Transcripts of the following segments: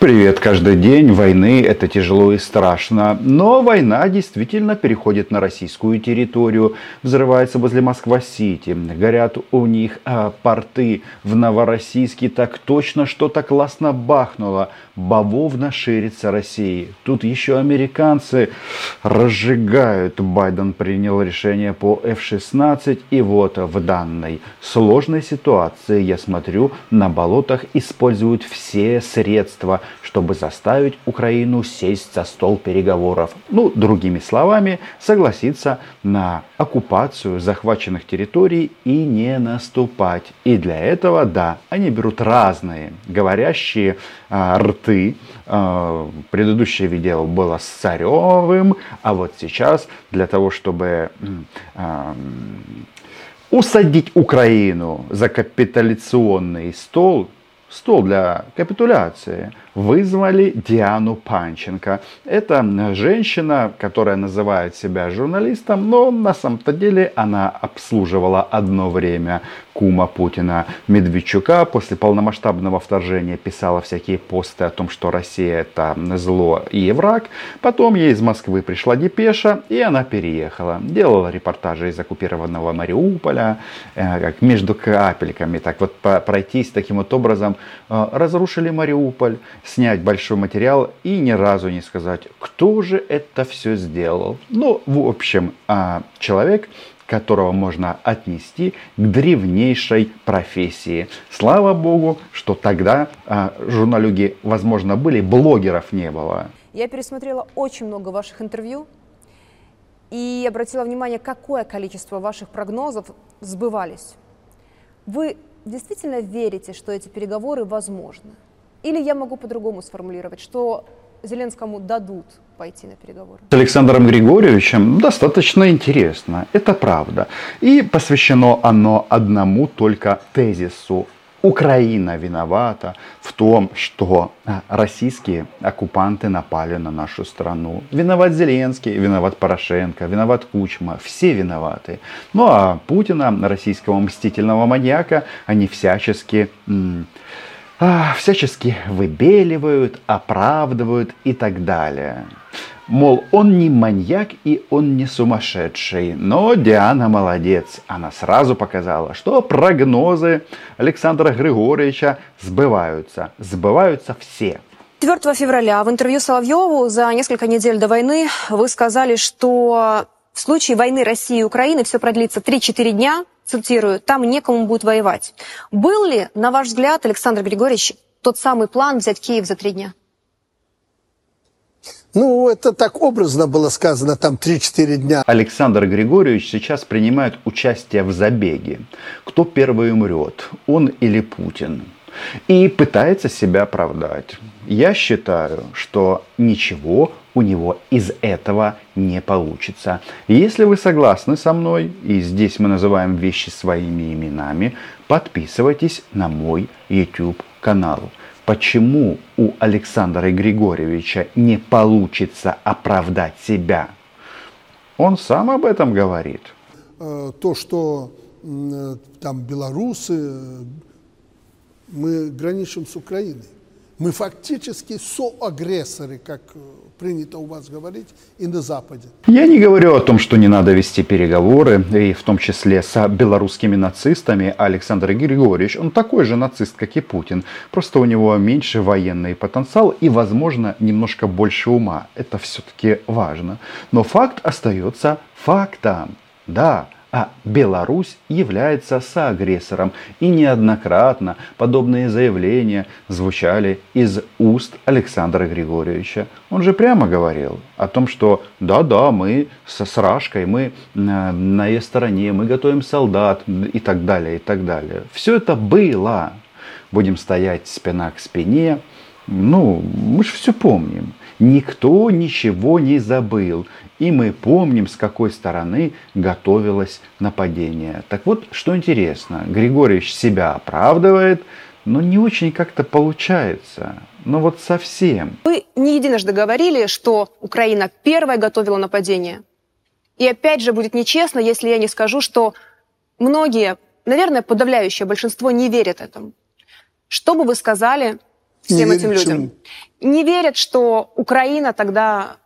Привет каждый день войны это тяжело и страшно, но война действительно переходит на российскую территорию, взрывается возле Москва-Сити, горят у них а, порты в Новороссийске, так точно что-то классно бахнуло, бавовна ширится России. Тут еще американцы разжигают, Байден принял решение по F-16 и вот в данной сложной ситуации, я смотрю, на болотах используют все средства, чтобы заставить Украину сесть за стол переговоров. Ну, другими словами, согласиться на оккупацию захваченных территорий и не наступать. И для этого, да, они берут разные говорящие а, рты. А, предыдущее видео было с Царевым, а вот сейчас для того, чтобы а, усадить Украину за капиталяционный стол, стол для капитуляции, вызвали Диану Панченко. Это женщина, которая называет себя журналистом, но на самом-то деле она обслуживала одно время кума Путина Медведчука. После полномасштабного вторжения писала всякие посты о том, что Россия это зло и враг. Потом ей из Москвы пришла депеша, и она переехала. Делала репортажи из оккупированного Мариуполя, э, как между капельками, так вот пройтись таким вот образом. Э, разрушили Мариуполь, снять большой материал и ни разу не сказать, кто же это все сделал. Ну, в общем, а, человек, которого можно отнести к древнейшей профессии. Слава богу, что тогда а, журналюги, возможно, были, блогеров не было. Я пересмотрела очень много ваших интервью и обратила внимание, какое количество ваших прогнозов сбывались. Вы действительно верите, что эти переговоры возможны? Или я могу по-другому сформулировать, что Зеленскому дадут пойти на переговоры? С Александром Григорьевичем достаточно интересно, это правда. И посвящено оно одному только тезису. Украина виновата в том, что а, российские оккупанты напали на нашу страну. Виноват Зеленский, виноват Порошенко, виноват Кучма. Все виноваты. Ну а Путина, российского мстительного маньяка, они всячески а, всячески выбеливают, оправдывают и так далее. Мол, он не маньяк и он не сумасшедший. Но Диана молодец. Она сразу показала, что прогнозы Александра Григорьевича сбываются. Сбываются все. 4 февраля в интервью Соловьеву за несколько недель до войны вы сказали, что в случае войны России и Украины все продлится 3-4 дня, цитирую, там некому будет воевать. Был ли, на ваш взгляд, Александр Григорьевич, тот самый план взять Киев за три дня? Ну, это так образно было сказано, там 3-4 дня. Александр Григорьевич сейчас принимает участие в забеге. Кто первый умрет, он или Путин? И пытается себя оправдать. Я считаю, что ничего у него из этого не получится. Если вы согласны со мной, и здесь мы называем вещи своими именами, подписывайтесь на мой YouTube канал. Почему у Александра Григорьевича не получится оправдать себя? Он сам об этом говорит. Э, то, что э, там белорусы, мы граничим с Украиной. Мы фактически соагрессоры, как э, принято у вас говорить, и на Западе. Я не говорю о том, что не надо вести переговоры, и в том числе с белорусскими нацистами. Александр Григорьевич, он такой же нацист, как и Путин. Просто у него меньше военный потенциал и, возможно, немножко больше ума. Это все-таки важно. Но факт остается фактом. Да, а Беларусь является соагрессором. И неоднократно подобные заявления звучали из уст Александра Григорьевича. Он же прямо говорил о том, что да-да, мы со сражкой, мы на, на ее стороне, мы готовим солдат и так далее, и так далее. Все это было. Будем стоять спина к спине. Ну, мы же все помним. Никто ничего не забыл. И мы помним, с какой стороны готовилось нападение. Так вот, что интересно, Григорьевич себя оправдывает, но не очень как-то получается. Ну вот совсем. Вы не единожды говорили, что Украина первая готовила нападение. И опять же будет нечестно, если я не скажу, что многие, наверное, подавляющее большинство не верят этому. Что бы вы сказали всем не этим людям. Чему? Не верят, что Украина тогда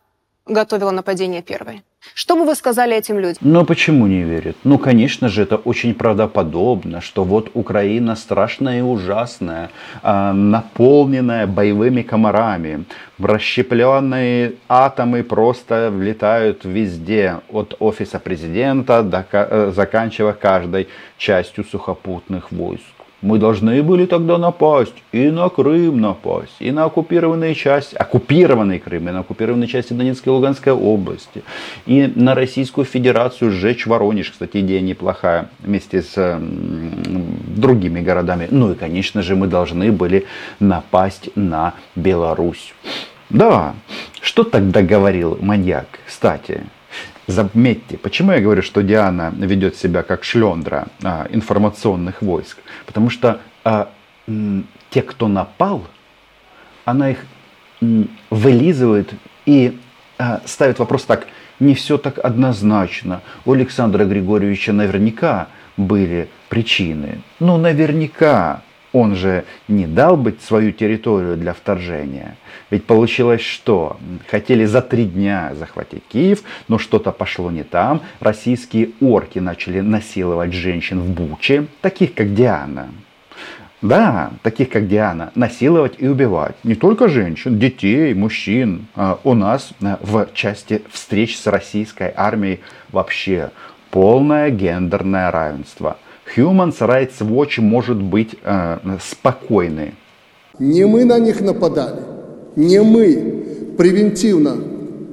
готовила нападение первой. Что бы вы сказали этим людям? Ну почему не верят? Ну, конечно же, это очень правдоподобно, что вот Украина страшная и ужасная, а, наполненная боевыми комарами. Расщепленные атомы просто влетают везде, от офиса президента до э, заканчивая каждой частью сухопутных войск. Мы должны были тогда напасть и на Крым напасть, и на оккупированные части, оккупированный Крым, и на оккупированные части Донецкой и Луганской области, и на Российскую Федерацию сжечь Воронеж, кстати, идея неплохая, вместе с э, другими городами. Ну и, конечно же, мы должны были напасть на Беларусь. Да, что тогда говорил маньяк, кстати? Заметьте, почему я говорю, что Диана ведет себя как шлендра а, информационных войск? Потому что а, м, те, кто напал, она их м, вылизывает и а, ставит вопрос так, не все так однозначно. У Александра Григорьевича наверняка были причины. Ну, наверняка он же не дал быть свою территорию для вторжения. Ведь получилось что? Хотели за три дня захватить Киев, но что-то пошло не там. Российские орки начали насиловать женщин в Буче, таких как Диана. Да, таких как Диана, насиловать и убивать не только женщин, детей, мужчин. А у нас а, в части встреч с российской армией вообще полное гендерное равенство. Human Rights Watch может быть э, спокойны. Не мы на них нападали, не мы превентивно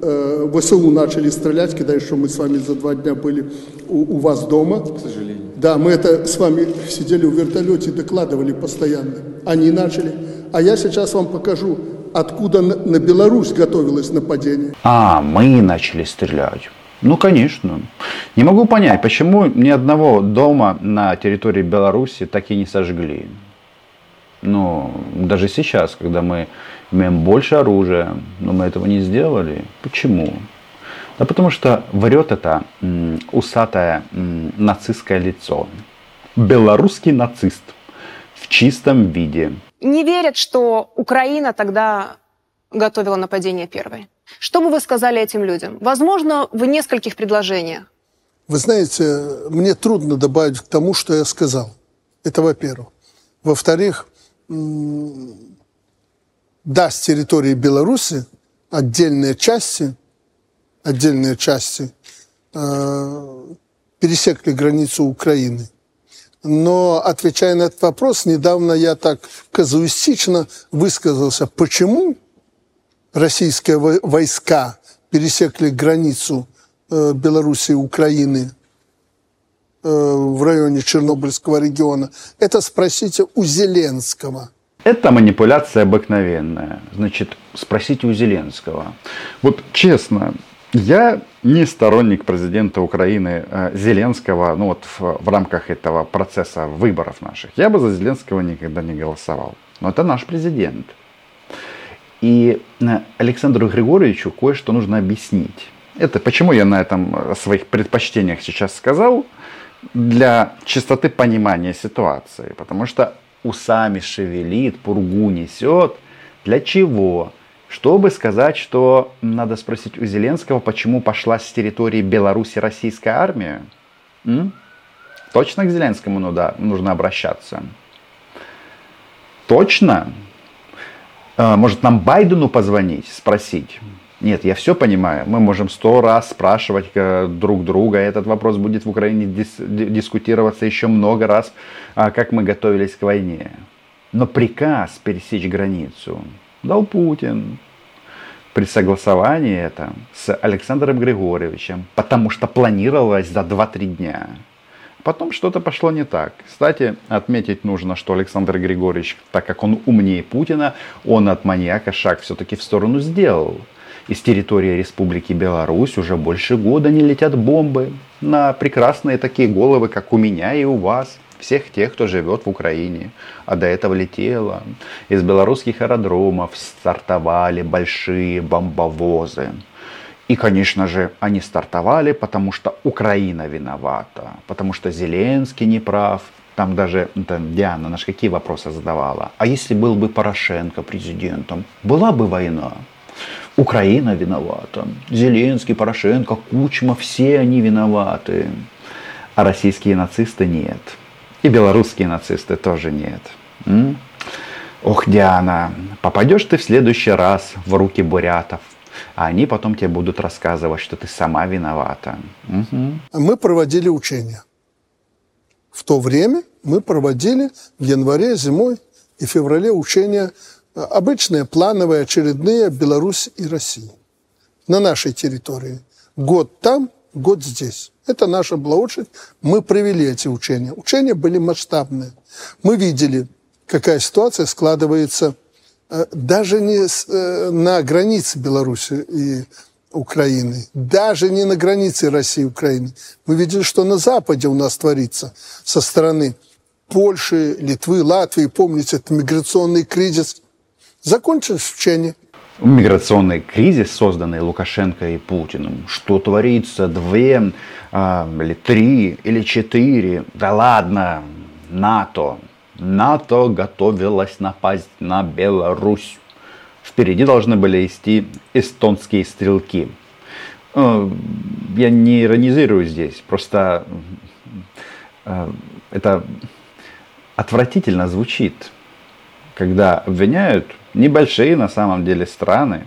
э, ВСУ начали стрелять, когда еще мы с вами за два дня были у, у вас дома. К сожалению. Да, мы это с вами сидели в вертолете докладывали постоянно. Они начали. А я сейчас вам покажу, откуда на, на Беларусь готовилось нападение. А, мы начали стрелять. Ну, конечно. Не могу понять, почему ни одного дома на территории Беларуси так и не сожгли. Ну, даже сейчас, когда мы имеем больше оружия, но мы этого не сделали. Почему? Да потому что врет это м, усатое нацистское лицо. Белорусский нацист в чистом виде. Не верят, что Украина тогда готовила нападение первой. Что бы вы сказали этим людям? Возможно, в нескольких предложениях. Вы знаете, мне трудно добавить к тому, что я сказал. Это во-первых. Во-вторых, да, с территории Беларуси отдельные части, отдельные части э, пересекли границу Украины. Но, отвечая на этот вопрос, недавно я так казуистично высказался, почему российские войска пересекли границу э, Беларуси и Украины э, в районе Чернобыльского региона, это спросите у Зеленского. Это манипуляция обыкновенная. Значит, спросите у Зеленского. Вот честно, я не сторонник президента Украины э, Зеленского, ну вот в, в рамках этого процесса выборов наших. Я бы за Зеленского никогда не голосовал. Но это наш президент. И э, Александру Григорьевичу кое-что нужно объяснить. Это почему я на этом э, своих предпочтениях сейчас сказал, для чистоты понимания ситуации. Потому что усами шевелит, пургу несет. Для чего? Чтобы сказать, что надо спросить у Зеленского, почему пошла с территории Беларуси российская армия. М? Точно к Зеленскому нужно, нужно обращаться? Точно? А, может нам Байдену позвонить, спросить? Нет, я все понимаю. Мы можем сто раз спрашивать э, друг друга. Этот вопрос будет в Украине дис дискутироваться еще много раз, а, как мы готовились к войне. Но приказ пересечь границу дал Путин при согласовании это с Александром Григорьевичем, потому что планировалось за 2-3 дня. Потом что-то пошло не так. Кстати, отметить нужно, что Александр Григорьевич, так как он умнее Путина, он от маньяка шаг все-таки в сторону сделал. Из территории Республики Беларусь уже больше года не летят бомбы на прекрасные такие головы, как у меня и у вас, всех тех, кто живет в Украине. А до этого летело. Из белорусских аэродромов стартовали большие бомбовозы. И, конечно же, они стартовали, потому что Украина виновата, потому что Зеленский не прав Там даже там, Диана наш какие вопросы задавала. А если был бы Порошенко президентом, была бы война? Украина виновата, Зеленский, Порошенко, Кучма, все они виноваты. А российские нацисты нет. И белорусские нацисты тоже нет. М? Ох, Диана, попадешь ты в следующий раз в руки бурятов, а они потом тебе будут рассказывать, что ты сама виновата. Угу. Мы проводили учения. В то время мы проводили в январе, зимой и феврале учения э, обычные, плановые, очередные Беларусь и Россия. На нашей территории. Год там, год здесь. Это наша была очередь. Мы провели эти учения. Учения были масштабные. Мы видели какая ситуация складывается даже не э, на границе Беларуси и Украины, даже не на границе России и Украины. Мы видели, что на Западе у нас творится со стороны Польши, Литвы, Латвии. Помните, это миграционный кризис. Закончилось учение. Миграционный кризис, созданный Лукашенко и Путиным. Что творится? Две, а, или три, или четыре? Да ладно, НАТО, НАТО готовилось напасть на Беларусь. Впереди должны были идти эстонские стрелки. Э, я не иронизирую здесь, просто э, это отвратительно звучит, когда обвиняют небольшие на самом деле страны,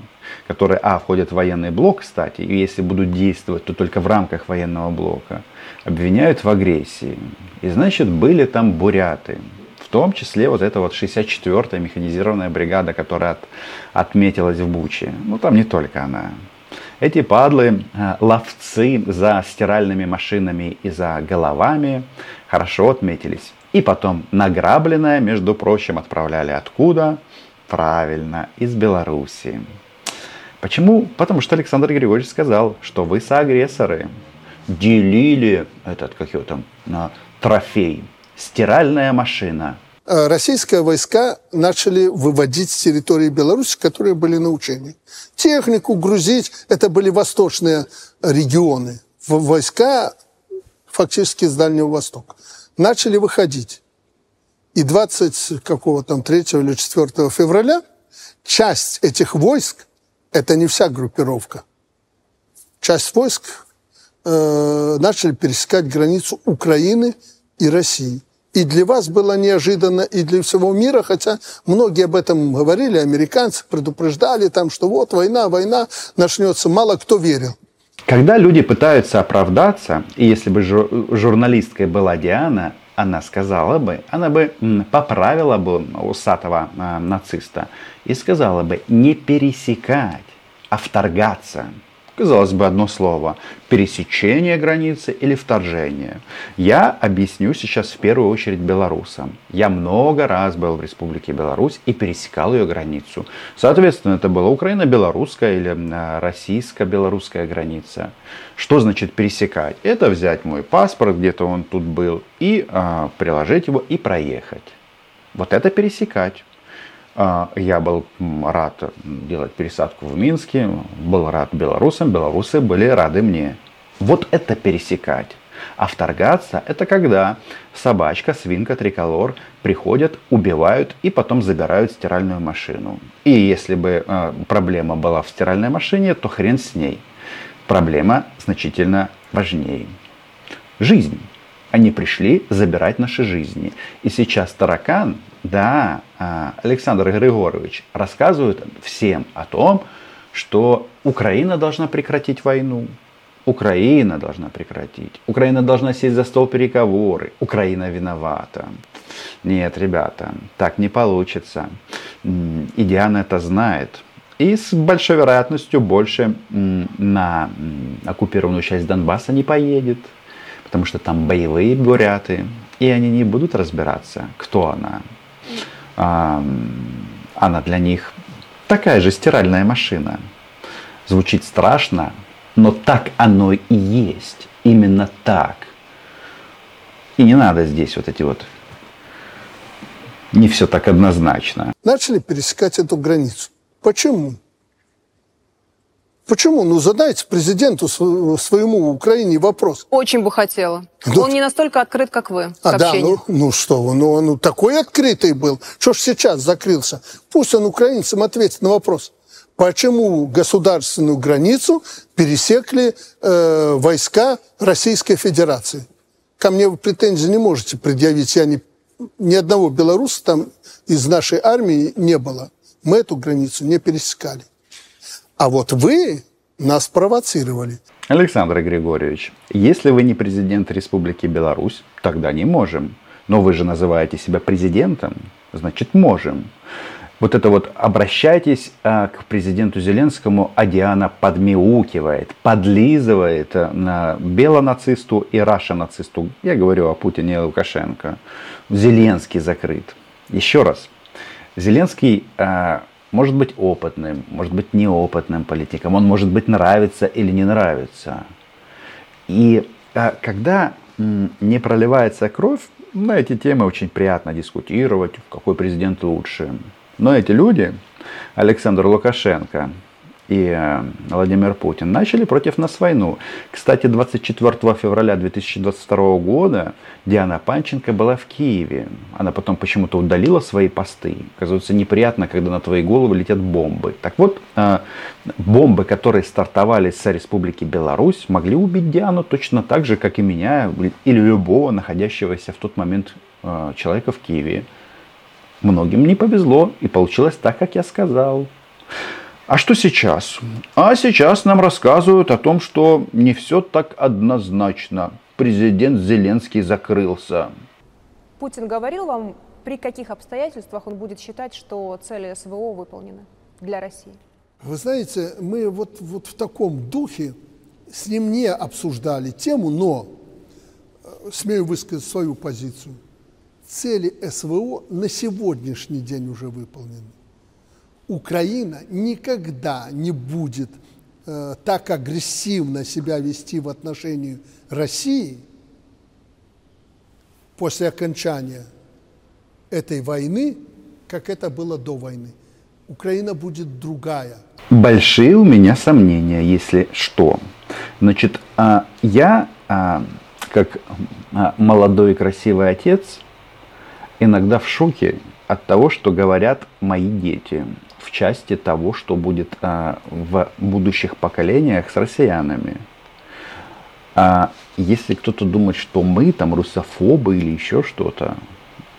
которые, а, входят в военный блок, кстати, и если будут действовать, то только в рамках военного блока, обвиняют в агрессии. И значит, были там буряты, том числе вот эта вот 64-я механизированная бригада, которая от, отметилась в Буче. Ну, там не только она. Эти падлы, э, ловцы за стиральными машинами и за головами хорошо отметились. И потом награбленное, между прочим, отправляли откуда? Правильно, из Белоруссии. Почему? Потому что Александр Григорьевич сказал, что вы соагрессоры. Делили этот, как его там, трофей стиральная машина. Э, российские войска начали выводить с территории Беларуси, которые были на учении. Технику грузить, это были восточные регионы. Войска фактически с Дальнего Востока. Начали выходить. И 20 какого там 3 или 4 февраля часть этих войск, это не вся группировка, часть войск э, начали пересекать границу Украины и России. И для вас было неожиданно, и для всего мира, хотя многие об этом говорили, американцы предупреждали там, что вот война, война начнется, мало кто верил. Когда люди пытаются оправдаться, и если бы журналисткой была Диана, она сказала бы, она бы поправила бы усатого э, нациста и сказала бы не пересекать, а вторгаться. Казалось бы, одно слово. Пересечение границы или вторжение. Я объясню сейчас в первую очередь белорусам. Я много раз был в Республике Беларусь и пересекал ее границу. Соответственно, это была Украина-белорусская или а, российско-белорусская граница. Что значит пересекать? Это взять мой паспорт, где-то он тут был, и а, приложить его и проехать. Вот это пересекать. А, я был рад делать пересадку в Минске, был рад белорусам, белорусы были рады мне. Вот это пересекать. А вторгаться – это когда собачка, свинка, триколор приходят, убивают и потом забирают стиральную машину. И если бы э, проблема была в стиральной машине, то хрен с ней. Проблема значительно важнее. Жизнь. Они пришли забирать наши жизни. И сейчас таракан, да, а, Александр Григорович рассказывает всем о том, что Украина должна прекратить войну. Украина должна прекратить. Украина должна сесть за стол переговоры. Украина виновата. Нет, ребята, так не получится. И Диана это знает. И с большой вероятностью больше на оккупированную часть Донбасса не поедет. Потому что там боевые буряты. И они не будут разбираться, кто она она для них такая же стиральная машина. Звучит страшно, но так оно и есть. Именно так. И не надо здесь вот эти вот... Не все так однозначно. Начали пересекать эту границу. Почему? Почему? Ну, задайте президенту своему Украине вопрос. Очень бы хотела. Ну, он не настолько открыт, как вы. А, да, ну, ну что вы, ну он такой открытый был. Что ж сейчас закрылся? Пусть он украинцам ответит на вопрос. Почему государственную границу пересекли э, войска Российской Федерации? Ко мне вы претензий не можете предъявить. Я не, ни одного белоруса там из нашей армии не было. Мы эту границу не пересекали. А вот вы нас провоцировали. Александр Григорьевич, если вы не президент Республики Беларусь, тогда не можем. Но вы же называете себя президентом, значит можем. Вот это вот обращайтесь а, к президенту Зеленскому, а Диана подмяукивает, подлизывает а, на белонацисту и раша-нацисту. Я говорю о Путине и Лукашенко. Зеленский закрыт. Еще раз. Зеленский а, может быть опытным, может быть неопытным политиком, он может быть нравится или не нравится. И а, когда не проливается кровь, на эти темы очень приятно дискутировать, какой президент лучше. Но эти люди, Александр Лукашенко, и э, Владимир Путин начали против нас войну. Кстати, 24 февраля 2022 года Диана Панченко была в Киеве. Она потом почему-то удалила свои посты. Оказывается, неприятно, когда на твои головы летят бомбы. Так вот, э, бомбы, которые стартовали с Республики Беларусь, могли убить Диану точно так же, как и меня или любого находящегося в тот момент э, человека в Киеве. Многим не повезло, и получилось так, как я сказал. А что сейчас? А сейчас нам рассказывают о том, что не все так однозначно. Президент Зеленский закрылся. Путин говорил вам, при каких обстоятельствах он будет считать, что цели СВО выполнены для России? Вы знаете, мы вот, вот в таком духе с ним не обсуждали тему, но э, смею высказать свою позицию. Цели СВО на сегодняшний день уже выполнены. Украина никогда не будет э, так агрессивно себя вести в отношении России после окончания этой войны, как это было до войны. Украина будет другая. Большие у меня сомнения, если что. Значит, а, я, а, как а, молодой и красивый отец, иногда в шоке от того, что говорят мои дети части того, что будет а, в будущих поколениях с россиянами. А если кто-то думает, что мы там русофобы или еще что-то,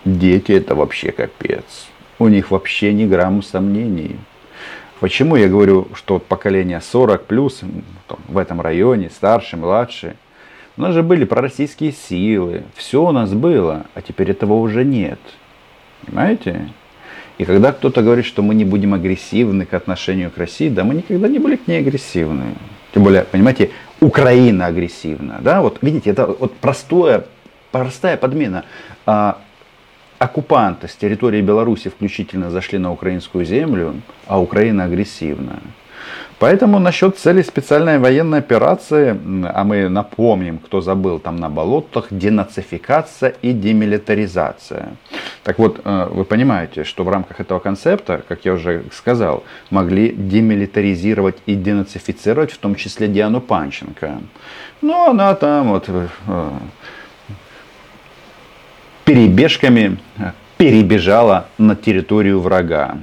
дети это вообще капец. У них вообще ни грамма сомнений. Почему я говорю, что поколение 40 плюс в этом районе, старший, младший, у нас же были пророссийские силы, все у нас было, а теперь этого уже нет. Понимаете? И когда кто-то говорит, что мы не будем агрессивны к отношению к России, да, мы никогда не были к ней агрессивны. Тем более, понимаете, Украина агрессивна. Да? Вот видите, это вот простое, простая подмена. А, оккупанты с территории Беларуси включительно зашли на украинскую землю, а Украина агрессивна. Поэтому насчет цели специальной военной операции, а мы напомним, кто забыл, там на болотах, денацификация и демилитаризация. Так вот, э, вы понимаете, что в рамках этого концепта, как я уже сказал, могли демилитаризировать и денацифицировать в том числе Диану Панченко. Но она там вот э, перебежками перебежала на территорию врага.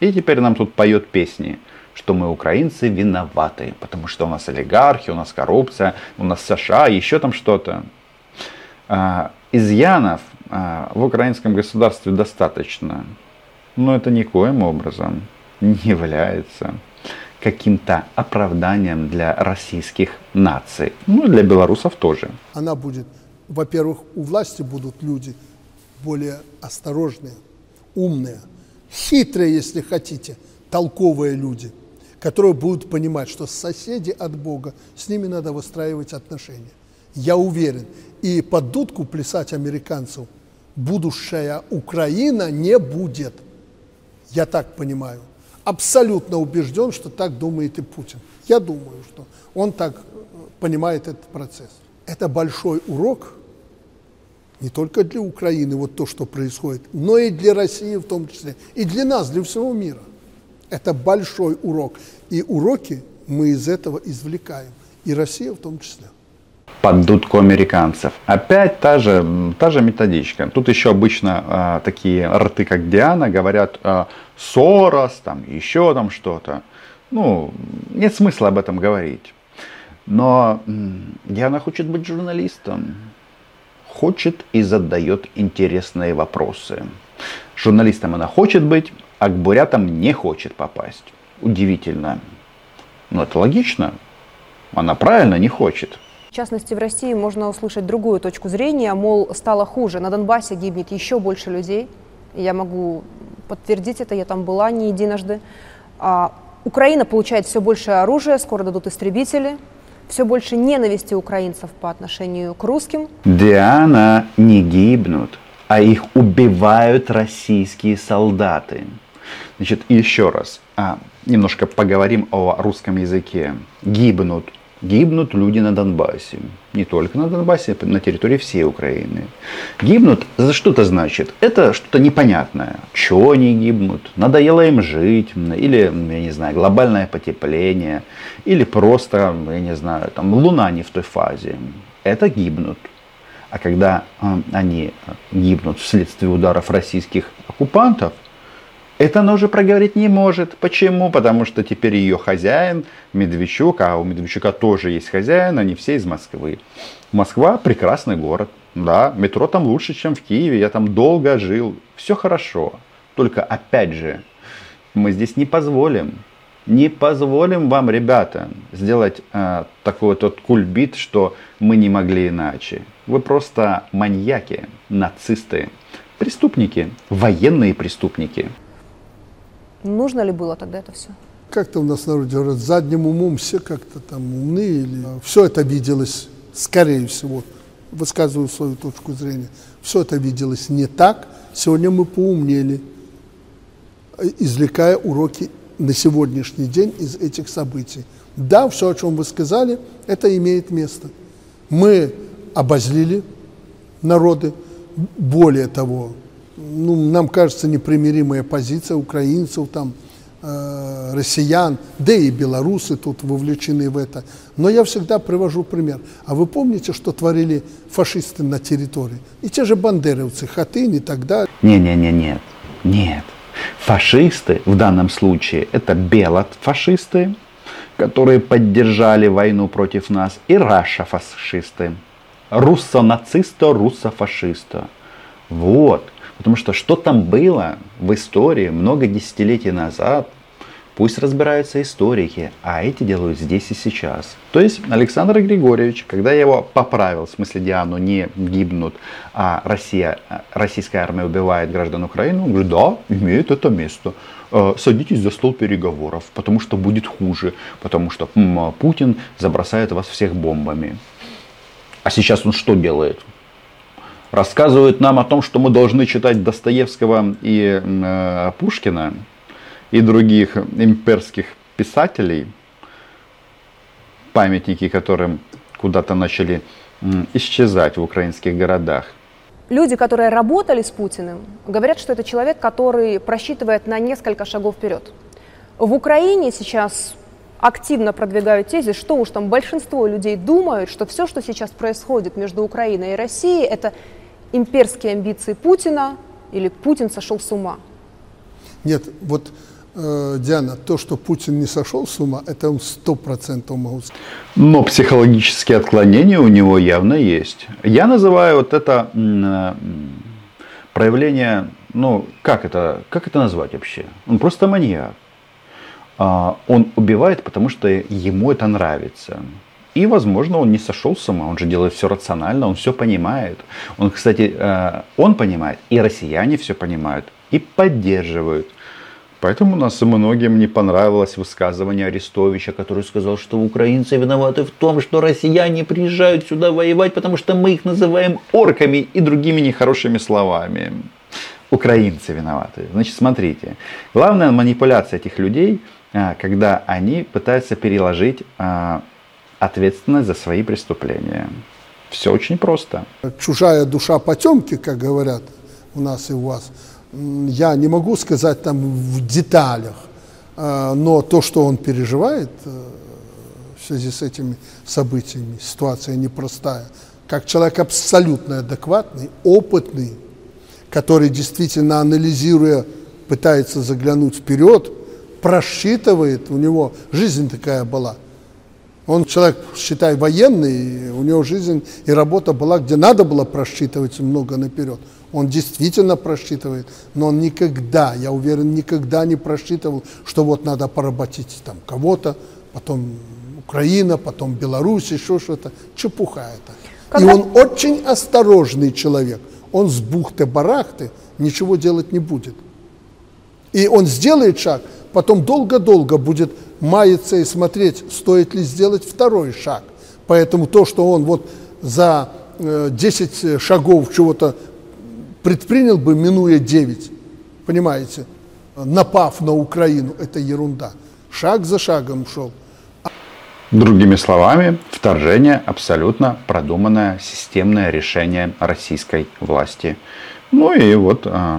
И теперь нам тут поет песни – что мы, украинцы, виноваты, потому что у нас олигархи, у нас коррупция, у нас США, еще там что-то. А, изъянов а, в украинском государстве достаточно, но это никоим образом не является каким-то оправданием для российских наций. Ну и для белорусов тоже. Она будет, во-первых, у власти будут люди более осторожные, умные, хитрые, если хотите, толковые люди – которые будут понимать, что соседи от Бога, с ними надо выстраивать отношения. Я уверен, и под дудку плясать американцев будущая Украина не будет. Я так понимаю. Абсолютно убежден, что так думает и Путин. Я думаю, что он так э, понимает этот процесс. Это большой урок не только для Украины, вот то, что происходит, но и для России в том числе, и для нас, для всего мира. Это большой урок. И уроки мы из этого извлекаем. И Россия в том числе под дудку американцев. Опять та же, та же методичка. Тут еще обычно э, такие рты, как Диана, говорят э, Сорос, там еще там что-то. Ну, нет смысла об этом говорить. Но э, Диана хочет быть журналистом. Хочет и задает интересные вопросы. Журналистом она хочет быть, а к бурятам не хочет попасть. Удивительно. Но это логично. Она правильно не хочет. В частности, в России можно услышать другую точку зрения, мол, стало хуже. На Донбассе гибнет еще больше людей. Я могу подтвердить это, я там была не единожды. А, Украина получает все больше оружия, скоро дадут истребители, все больше ненависти украинцев по отношению к русским. Диана не гибнут, а их убивают российские солдаты. Значит, еще раз, а, немножко поговорим о русском языке. Гибнут Гибнут люди на Донбассе. Не только на Донбассе, а на территории всей Украины. Гибнут, за что это значит? Это что-то непонятное. Чего они гибнут? Надоело им жить? Или, я не знаю, глобальное потепление? Или просто, я не знаю, там Луна не в той фазе? Это гибнут. А когда э, они гибнут вследствие ударов российских оккупантов – это она уже проговорить не может. Почему? Потому что теперь ее хозяин Медведчук, а у Медведчука тоже есть хозяин, они все из Москвы. Москва прекрасный город. Да, метро там лучше, чем в Киеве. Я там долго жил. Все хорошо. Только опять же, мы здесь не позволим, не позволим вам, ребята, сделать э, такой вот кульбит, что мы не могли иначе. Вы просто маньяки, нацисты, преступники, военные преступники. Нужно ли было тогда это все? Как-то у нас в народе говорят, задним умом все как-то там умны. Или... Все это виделось, скорее всего, высказываю свою точку зрения, все это виделось не так. Сегодня мы поумнели, извлекая уроки на сегодняшний день из этих событий. Да, все, о чем вы сказали, это имеет место. Мы обозлили народы, более того, ну, нам кажется, непримиримая позиция украинцев, там, э, россиян, да и белорусы тут вовлечены в это. Но я всегда привожу пример. А вы помните, что творили фашисты на территории? И те же бандеровцы, Хатынь и так далее. Не-не-не, нет, нет. Фашисты в данном случае это белофашисты, которые поддержали войну против нас, и раша-фашисты. Руссо-нациста, руссо-фашиста. Вот. Потому что что там было в истории много десятилетий назад, пусть разбираются историки, а эти делают здесь и сейчас. То есть Александр Григорьевич, когда я его поправил, в смысле Диану не гибнут, а Россия, российская армия убивает граждан Украины, он говорит, да, имеет это место. Э, садитесь за стол переговоров, потому что будет хуже, потому что м, Путин забросает вас всех бомбами. А сейчас он что делает? Рассказывают нам о том, что мы должны читать Достоевского и э, Пушкина и других имперских писателей, памятники которым куда-то начали э, исчезать в украинских городах. Люди, которые работали с Путиным, говорят, что это человек, который просчитывает на несколько шагов вперед. В Украине сейчас активно продвигают тезис, что уж там большинство людей думают, что все, что сейчас происходит между Украиной и Россией, это имперские амбиции Путина или Путин сошел с ума? Нет, вот э, Диана, то, что Путин не сошел с ума, это он сто процентов могу сказать. Но психологические отклонения у него явно есть. Я называю вот это э, проявление, ну, как это, как это назвать вообще? Он просто маньяк. А, он убивает, потому что ему это нравится. И, возможно, он не сошел с ума, он же делает все рационально, он все понимает. Он, кстати, э, он понимает, и россияне все понимают, и поддерживают. Поэтому у нас многим не понравилось высказывание Арестовича, который сказал, что украинцы виноваты в том, что россияне приезжают сюда воевать, потому что мы их называем орками и другими нехорошими словами. Украинцы виноваты. Значит, смотрите. Главная манипуляция этих людей, э, когда они пытаются переложить э, ответственность за свои преступления. Все очень просто. Чужая душа потемки, как говорят у нас и у вас, я не могу сказать там в деталях, а, но то, что он переживает, э, связи с этими событиями. Ситуация непростая. Как человек абсолютно адекватный, опытный, который действительно анализируя, пытается заглянуть вперед, просчитывает, у него жизнь такая была. Он человек, считай, военный, у него жизнь и работа была, где надо было просчитывать много наперед. Он действительно просчитывает, но он никогда, я уверен, никогда не просчитывал, что вот надо поработить там кого-то, потом Украина, потом Беларусь, еще что-то. Чепуха это. Когда... И он очень осторожный человек. Он с бухты-барахты ничего делать не будет. И он сделает шаг, потом долго-долго будет маяться и смотреть, стоит ли сделать второй шаг. Поэтому то, что он вот за 10 э, шагов чего-то предпринял бы, минуя 9, понимаете, напав на Украину, это ерунда. Шаг за шагом шел. Другими словами, вторжение абсолютно продуманное системное решение российской власти. Ну и вот э,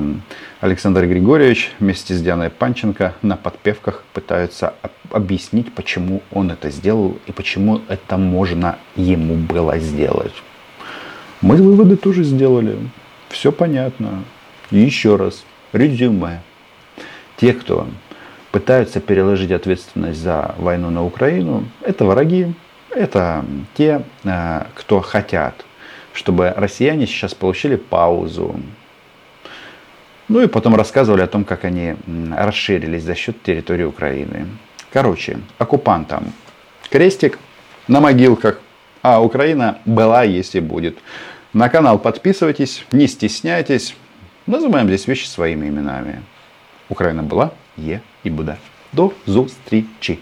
Александр Григорьевич вместе с Дианой Панченко на подпевках пытаются объяснить, почему он это сделал и почему это можно ему было сделать. Мы выводы тоже сделали. Все понятно. Еще раз, резюме. Те, кто пытаются переложить ответственность за войну на Украину, это враги, это те, э, кто хотят, чтобы россияне сейчас получили паузу. Ну и потом рассказывали о том, как они расширились за счет территории Украины. Короче, оккупантам крестик на могилках, а Украина была, есть и будет. На канал подписывайтесь, не стесняйтесь. Называем здесь вещи своими именами. Украина была, є і буде. До зустрічі!